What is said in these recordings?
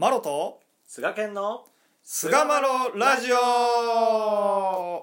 マロと菅健の菅マロラジオ。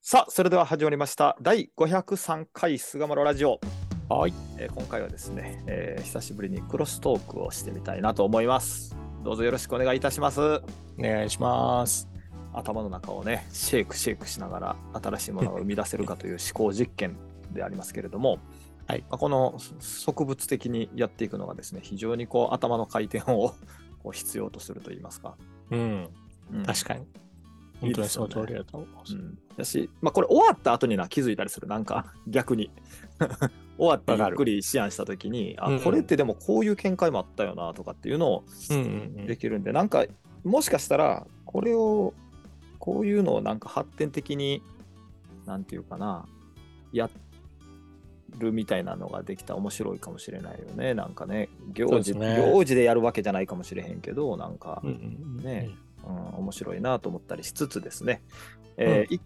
さあそれでは始まりました。第503回菅マロラジオ、はい。えー今回はですね、えー久しぶりにクロストークをしてみたいなと思います。どうぞよろしくお願いいたします。お願いします頭の中をねシェイクシェイクしながら新しいものが生み出せるかという思考実験でありますけれども、はい。まあこの植物的にやっていくのがですね非常にこう頭の回転をこう必要とすると言いますか、うん。うん。確かに。本当にその通りだと思います。うん、だし、まあ、これ終わった後にな気づいたりする。なんか逆に。終わってゆっくり思案した時にあうんこれってでもこういう見解もあったよなとかっていうのをうんうん。できるんで、なんかもしかしたらこれをこういうのをなんか発展的になんていうかなやるみたいなのができたら面白いかもしれないよね。なんかね行事ね。行事でやるわけじゃないかもしれへんけどなんか、うんうんうんねうん、面白いなと思ったりしつつですね、え1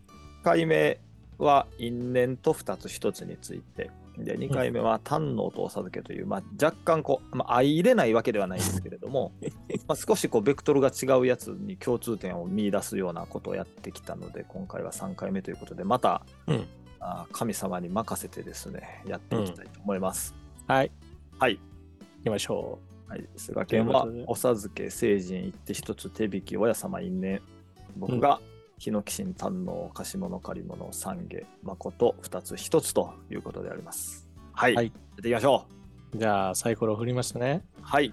回目は因縁と2つ1つについてで2回目は単能とお授けという、まあ、若干こう、まあ、相入れないわけではないですけれども まあ少しこうベクトルが違うやつに共通点を見出すようなことをやってきたので今回は3回目ということでまた、うん。あ神様に任せてですねやっていきたいと思います。はい。はい。行きましょはい、菅健はお授け成人一手一つ手引き親様因縁。僕が日野騎神堪能貸物借り物三下誠二つ一つということであります。はい、はい。やっていきましょう。じゃあサイコロ振りましたね。うはい。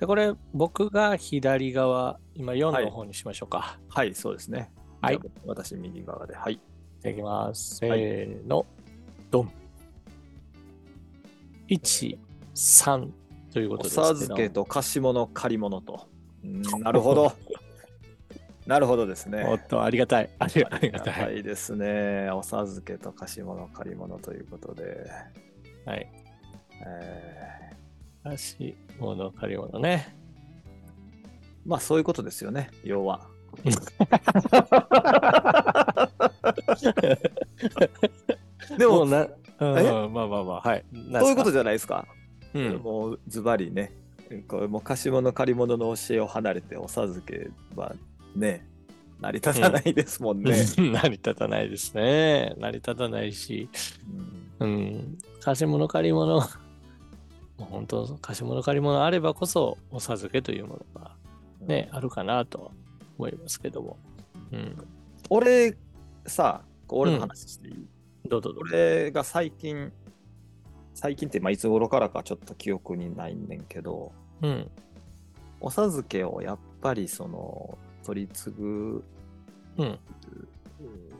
でこれ僕が左側今4の方にしましょうか。はい。そうですね。はい。私右側で。はい。いただきます。せはいーの。ドン。13というこおとですけど。授けと貸物借り物と。うんなるほどなるほどですね。おっとありがたい。ありがたはいいですね。お授けと貸物借り物ということで、はい。え足物借り物ね。ーまあそういうことですよね。要は。でもな、うん、えまあまあまあ、はい。そういうことじじゃないですか。ゃ、うん、もうズバリね、これもう貸物借り物の教えを離れてお授けはね、成り立たないですもんね。成り立たないですね。成り立たないし、うん。うん、貸し物借り物、もう本当、貸し物借り物あればこそ、お授けというものがね、あるかなと思いますけども。うん、俺さ、俺の話していい、どうぞどうぞ。俺が最近、最近ってまあいつ頃からかちょっと記憶にないんねんけど、うん、お授けをやっぱりその取り継ぐ、うん、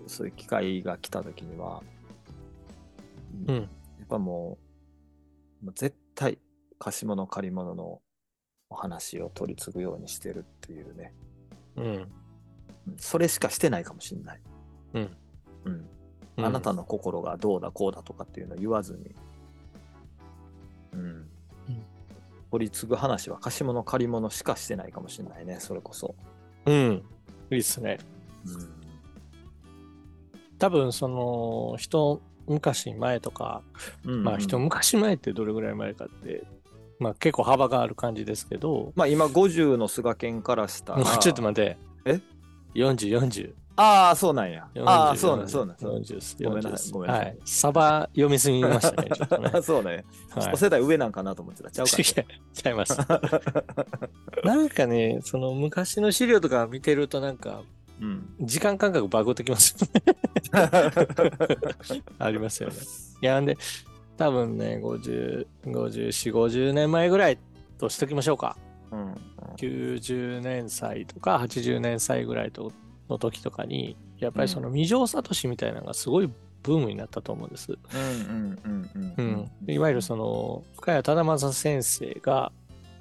そういう機会が来た時には、うん、やっぱもう、絶対貸し物借り物のお話を取り継ぐようにしてるっていうね。うん、うんそれしかしてないかもしんない。うん。うん。あなたの心がどうだこうだとかっていうのを言わずに。うん。取り継ぐ話は貸し物借り物しかしてないかもしんないね、それこそ。うん、いいっすね。うん。多分、その、人、昔前とか、うんまあ、一昔前ってどれぐらい前かって、まあ、結構幅がある感じですけど、まあ今50の菅犬からしたら。ちょっと待って。え ?40、40。ああ、そうなんや。40ああ、そうなん、そうなん。そうなん40です。ごめんなさい40ごめんなさいはい。サバ読みすぎましたね、ちょっとね。そうね。はい一世代上なんかなと思ってた。ちゃうか違う ちゃいます。なんかね、その昔の資料とか見てるとなんか、うん。時間感覚バグってきますよね。ありますよね。いや、んで、多分ね、50、54、50年前ぐらいとしときましょうか。うん。90年祭とか80年祭ぐらいとの時とかに、やっぱりその未城聡みたいなのがすごいブームになったと思うんです。いわゆるその深谷忠正先生が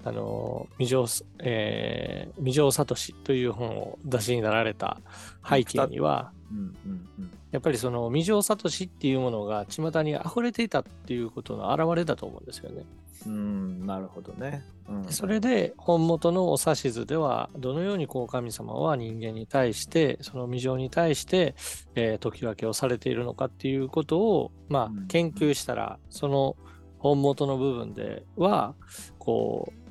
あの未城、えー、未城聡という本を出しになられた背景には、うんうんうんやっぱりその未城聡っていうものが巷に溢れていたっていうことの表れだと思うんですよね。うん、なるほどね。うん、それで本元のお指図ではどのようにこう神様は人間に対してその未情に対して、えー解き分けをされているのかっていうことをまうんあ研究したらその本元の部分ではこう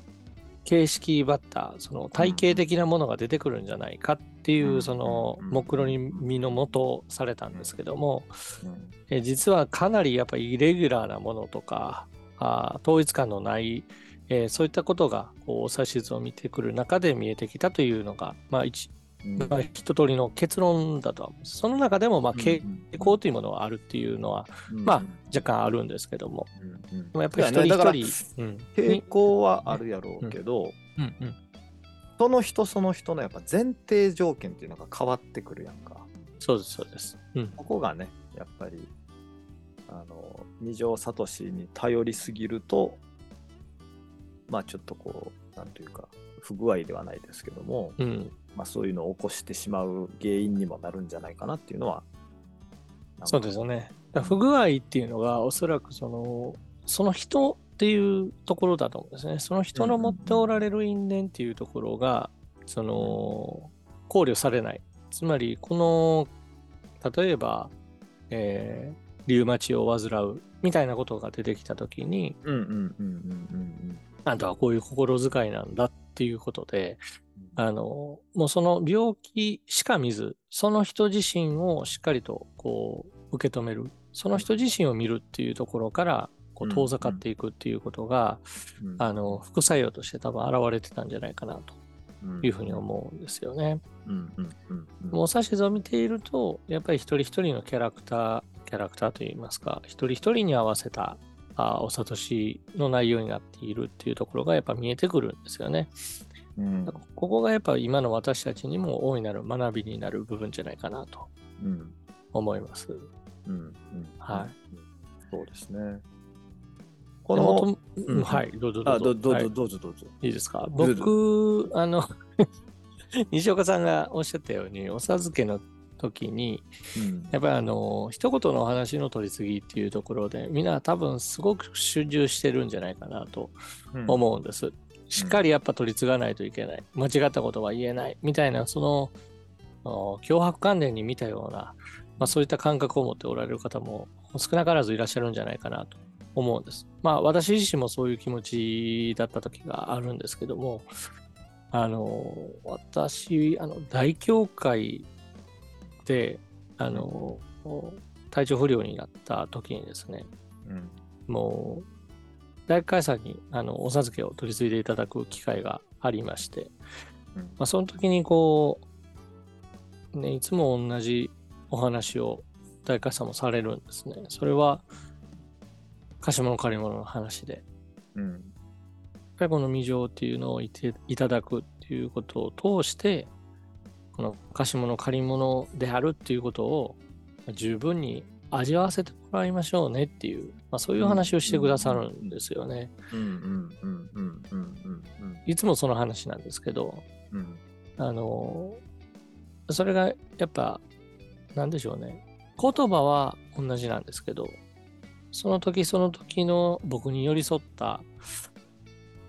形式バッターその体系的なものが出てくるんじゃないかっていうそのうん。目論見のもとされたんですけどもうん。えー実はかなりやっぱりイレギュラーなものとかあー統一感のない、えーそういったことがこうお指図を見てくる中で見えてきたというのが、まあまあ、一通りの結論だとは。その中でもまあ傾向というものはあるっていうのは、まあ若干あるんですけども、うんうんやっぱり一人一人、うん。傾向はあるやろうけど、うん。うん、その人その人のやっぱ前提条件っていうのが変わってくるやんか。そうです、そうです。うん、ここがね、やっぱり、あの、二条聡に頼りすぎると、まあちょっとこう、なんというか、不具合ではないですけども、うん、まあそういうのを起こしてしまう原因にもなるんじゃないかなっていうのは、そうですよね。不具合っていうのが、おそらくその、その人っていうところだと思うんですね。その人の持っておられる因縁っていうところが、その、考慮されない。つまり、この、例えば、えーリウマチを患うみたいなことが出てきたときに、うんうんうんうんうんあんたはこういう心遣いなんだっていうことで、うん。あの、もうその病気しか見ず、その人自身をしっかりとこう受け止める、その人自身を見るっていうところから、こううん遠ざかっていくっていうことが、うん。あの、副作用として多分現れてたんじゃないかなというふうに思うんですよね。うん。うん。うん。うん。もう指図を見ていると、やっぱり一人一人のキャラクター、キャラクターといいますか、一人一人に合わせたあお諭しの内容になっているっていうところがやっぱ見えてくるんですよね。うんここがやっぱ今の私たちにも大いなる学びになる部分じゃないかなとうん思います。うんうんはいそうですね。この、とうんはい、どうぞどあうぞ。どどうぞはいどうぞどうぞ。いいですか？僕、あの、西岡さんがおっしゃったように、お授けの時に、うんやっぱりあの、一言のお話の取り次ぎっていうところで、みんな多分すごく集中してるんじゃないかなと思うんです。しっかりやっぱ取り継がないといけない。間違ったことは言えない。みたいな、その脅迫観念に見たような、まあ、そういった感覚を持っておられる方も少なからずいらっしゃるんじゃないかなと思うんです。まあ私自身もそういう気持ちだった時があるんですけども、あの、私、あの、大教会で、あの、体調不良になった時にですね、うん。もう、大会さんにあのお授けを取り継いでいただく機会がありまして、うん。まあ、その時にこう、ね、いつも同じお話を大会さんもされるんですね。それは、貸し物借り物の話で、やっうん。ぱりこの未情っていうのをいていただくっていうことを通して、この貸し物借り物であるっていうことを十分に味わわせてもらいましょうねっていう、まあ、そういう話をしてくださるんですよね。うんうんうんうんうんうんいつもその話なんですけど、うんあの、それがやっぱ、なんでしょうね。言葉は同じなんですけど、その時その時の僕に寄り添った、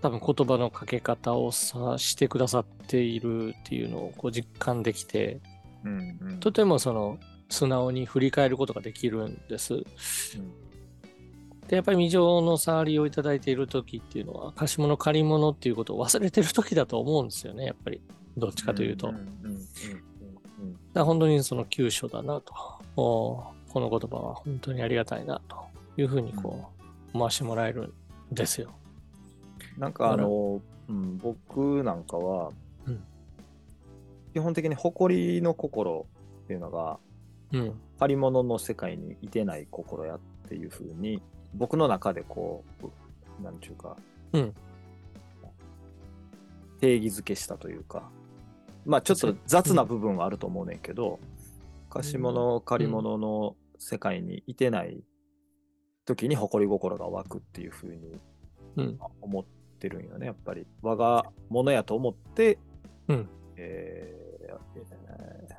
多分言葉のかけ方をさしてくださっているっていうのをこう実感できて、うんうんとてもその素直に振り返ることができるんです。で、やっぱり未情の触りをいただいている時っていうのは、貸し物借り物っていうことを忘れてる時だと思うんですよね、やっぱり。どっちかというと。だ本当にその急所だなと。おこの言葉は本当にありがたいなというふうにこう、思わしてもらえるんですよ。なんかあの、うん、僕なんかは、うん。基本的に誇りの心っていうのがうん。借り物の世界にいてない心やっていうふうに僕の中でこうなんちゅうか、うん。定義づけしたというかまあちょっと雑な部分はあると思うねんけど、貸し物借り物の世界にいてない時に誇り心が湧くっていうふうにうん。思ってるんよねやっぱり。我が物やと思って、うん。えーえー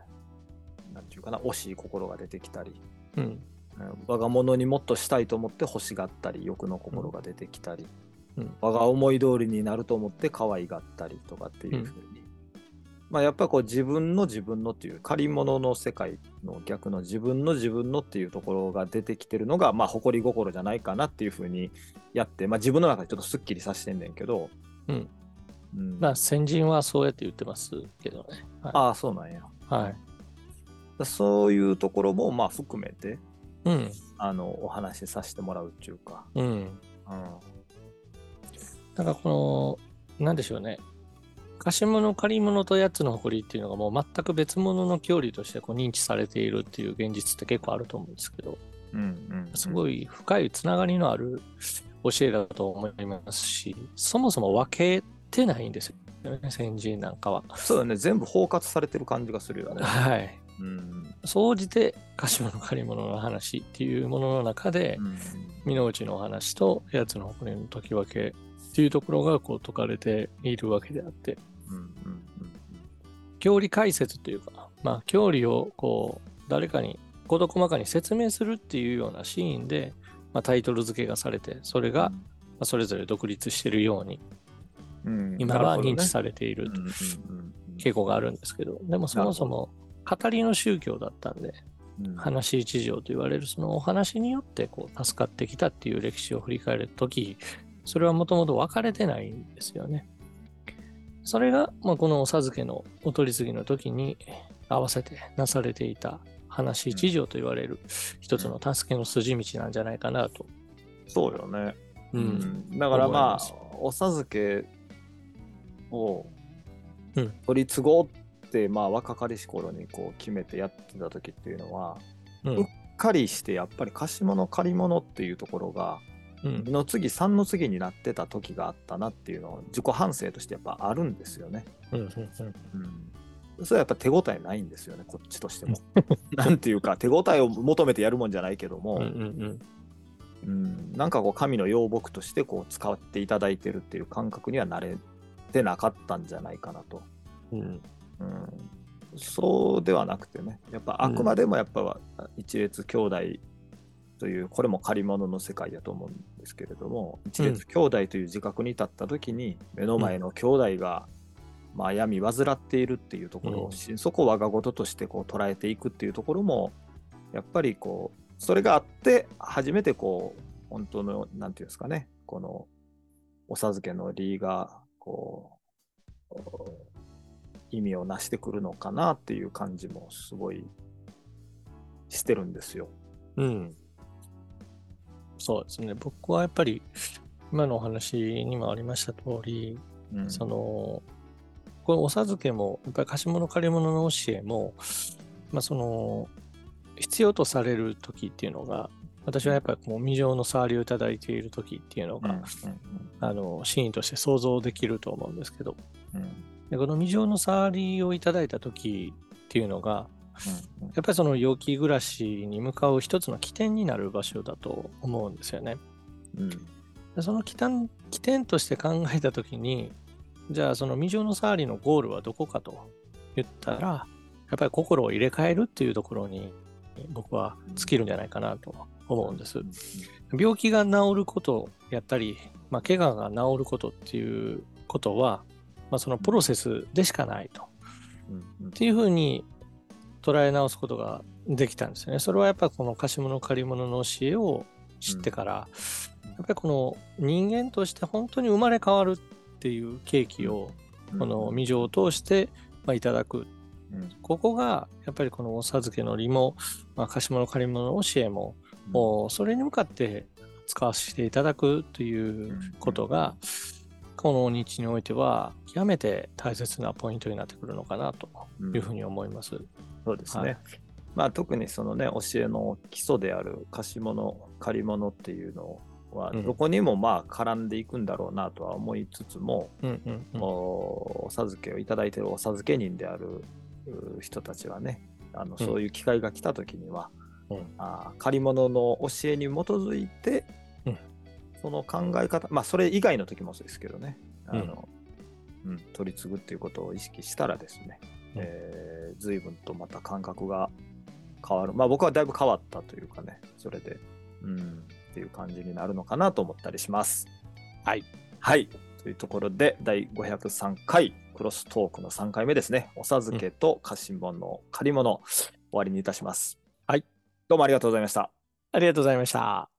なんていうかな惜しい心が出てきたり、うん。うん。我が物にもっとしたいと思って欲しがったり欲の心が出てきたり、うん。我が思い通りになると思って可愛がったりとかっていうふうに、まあやっぱりこう自分の自分のっていう借り物の世界の逆の自分の自分のっていうところが出てきてるのがまあ誇り心じゃないかなっていうふうにやって、まあ、自分の中でちょっとすっきりさせてんねんけど、うんうんまあ先人はそうやって言ってますけどね。はい。ああそうなんやはい、そういうところもまあ含めてうん。あのお話しさせてもらうっていうか、うん。うんだからこの、なんでしょうね。貸し物、借り物とやつの誇りっていうのがもう全く別物の距離としてこう認知されているっていう現実って結構あると思うんですけど、うんうん、すごい深いつながりのある教えだと思いますし、そもそも分けてないんですよね、先人なんかは。そうだね全部包括されてる感じがするよね。はい。うん。総じて貸し物、借り物の話っていうものの中でう、ん。身の内のお話とやつの誇りの解き分けっていうところがこう解かれているわけであって、うんうん教理解説というか、まあ、教理をこう誰かに事細かに説明するっていうようなシーンで、まあ、タイトル付けがされて、それがまあそれぞれ独立しているように、うん。今は認知されている傾向があるんですけど、でもそもそも語りの宗教だったんで、うん話一条と言われるそのお話によってこう助かってきたっていう歴史を振り返るとき、それはもともと分かれてないんですよね。それが、まあ、このお授けのお取り次ぎの時に合わせてなされていた話一条と言われる一つの助けの筋道なんじゃないかなと。そうよね。ううんだからまあお授けをうん取り継ごうって、まあ若かりし頃にこう決めてやってた時っていうのはうん。うっかりしてやっぱり貸し物借り物っていうところがうん。2の次3の次になってた時があったなっていうのを自己反省としてやっぱあるんですよね。うんうんうん、それはやっぱ手応えないんですよねこっちとしても。なんていうか手応えを求めてやるもんじゃないけども、うんうんうん。うん、なんかこう神の養木としてこう使っていただいてるっていう感覚には慣れてなかったんじゃないかなと。うんうん、そうではなくてねやっぱあくまでもやっぱは一列兄弟というこれも借り物の世界だと思うんですけれども一列兄弟という自覚に立った時に目の前の兄弟が、まあ、闇患っているっていうところを、しそこを我が事としてこう捉えていくっていうところもやっぱりこうそれがあって初めてこう本当のなんていうんですかねこのお授けの理がこう意味をなしてくるのかなっていう感じもすごいしてるんですよ。うん。そうですね。僕はやっぱり今のお話にもありました通り、うん、その、このお授けも、やっぱり貸し物借り物の教えも、まあその、必要とされる時っていうのが、私はやっぱりこう未情の触りをいただいている時っていうのが、うんうんあの、シーンとして想像できると思うんですけど、うんうんでこの未情の触りをいただいた時っていうのが、うんやっぱりその陽気暮らしに向かう一つの起点になる場所だと思うんですよね。うんでその起点起点として考えたときに、じゃあその未情の触りのゴールはどこかと言ったら、やっぱり心を入れ替えるっていうところに僕は尽きるんじゃないかなと思うんです。病気が治ることやったり、まあ、怪我が治ることっていうことは、まあ、そのプロセスでしかないと。うんっていうふうに捉え直すことができたんですよね。それはやっぱこの貸し物借り物の教えを知ってから、やっぱりこの人間として本当に生まれ変わるっていう契機をこの未情を通してまあいただく。うんここがやっぱりこのお授けの利も、まあ、貸し物借り物の教えも、もうそれに向かって使わせていただくということが、この日においては極めて大切なポイントになってくるのかなというふうに思います。そうですね。はい。まあ特にそのね教えの基礎である貸し物借り物っていうのはうん。どこにもまあ絡んでいくんだろうなとは思いつつも、うんうんうん。おお授けをいただいているお授け人であるう人たちはねあのうん。そういう機会が来た時には、うん。あー借り物の教えに基づいて、うんその考え方まあそれ以外の時もそうですけどねあの、うん取り継ぐっていうことを意識したらですね、うんえー随分とまた感覚が変わる。まあ僕はだいぶ変わったというかね、それで、うん、っていう感じになるのかなと思ったりします。はい。はい。というところで、第503回クロストークの3回目ですね。お授けと貸し物の借り物、終わりにいたします。はい。どうもありがとうございました。ありがとうございました。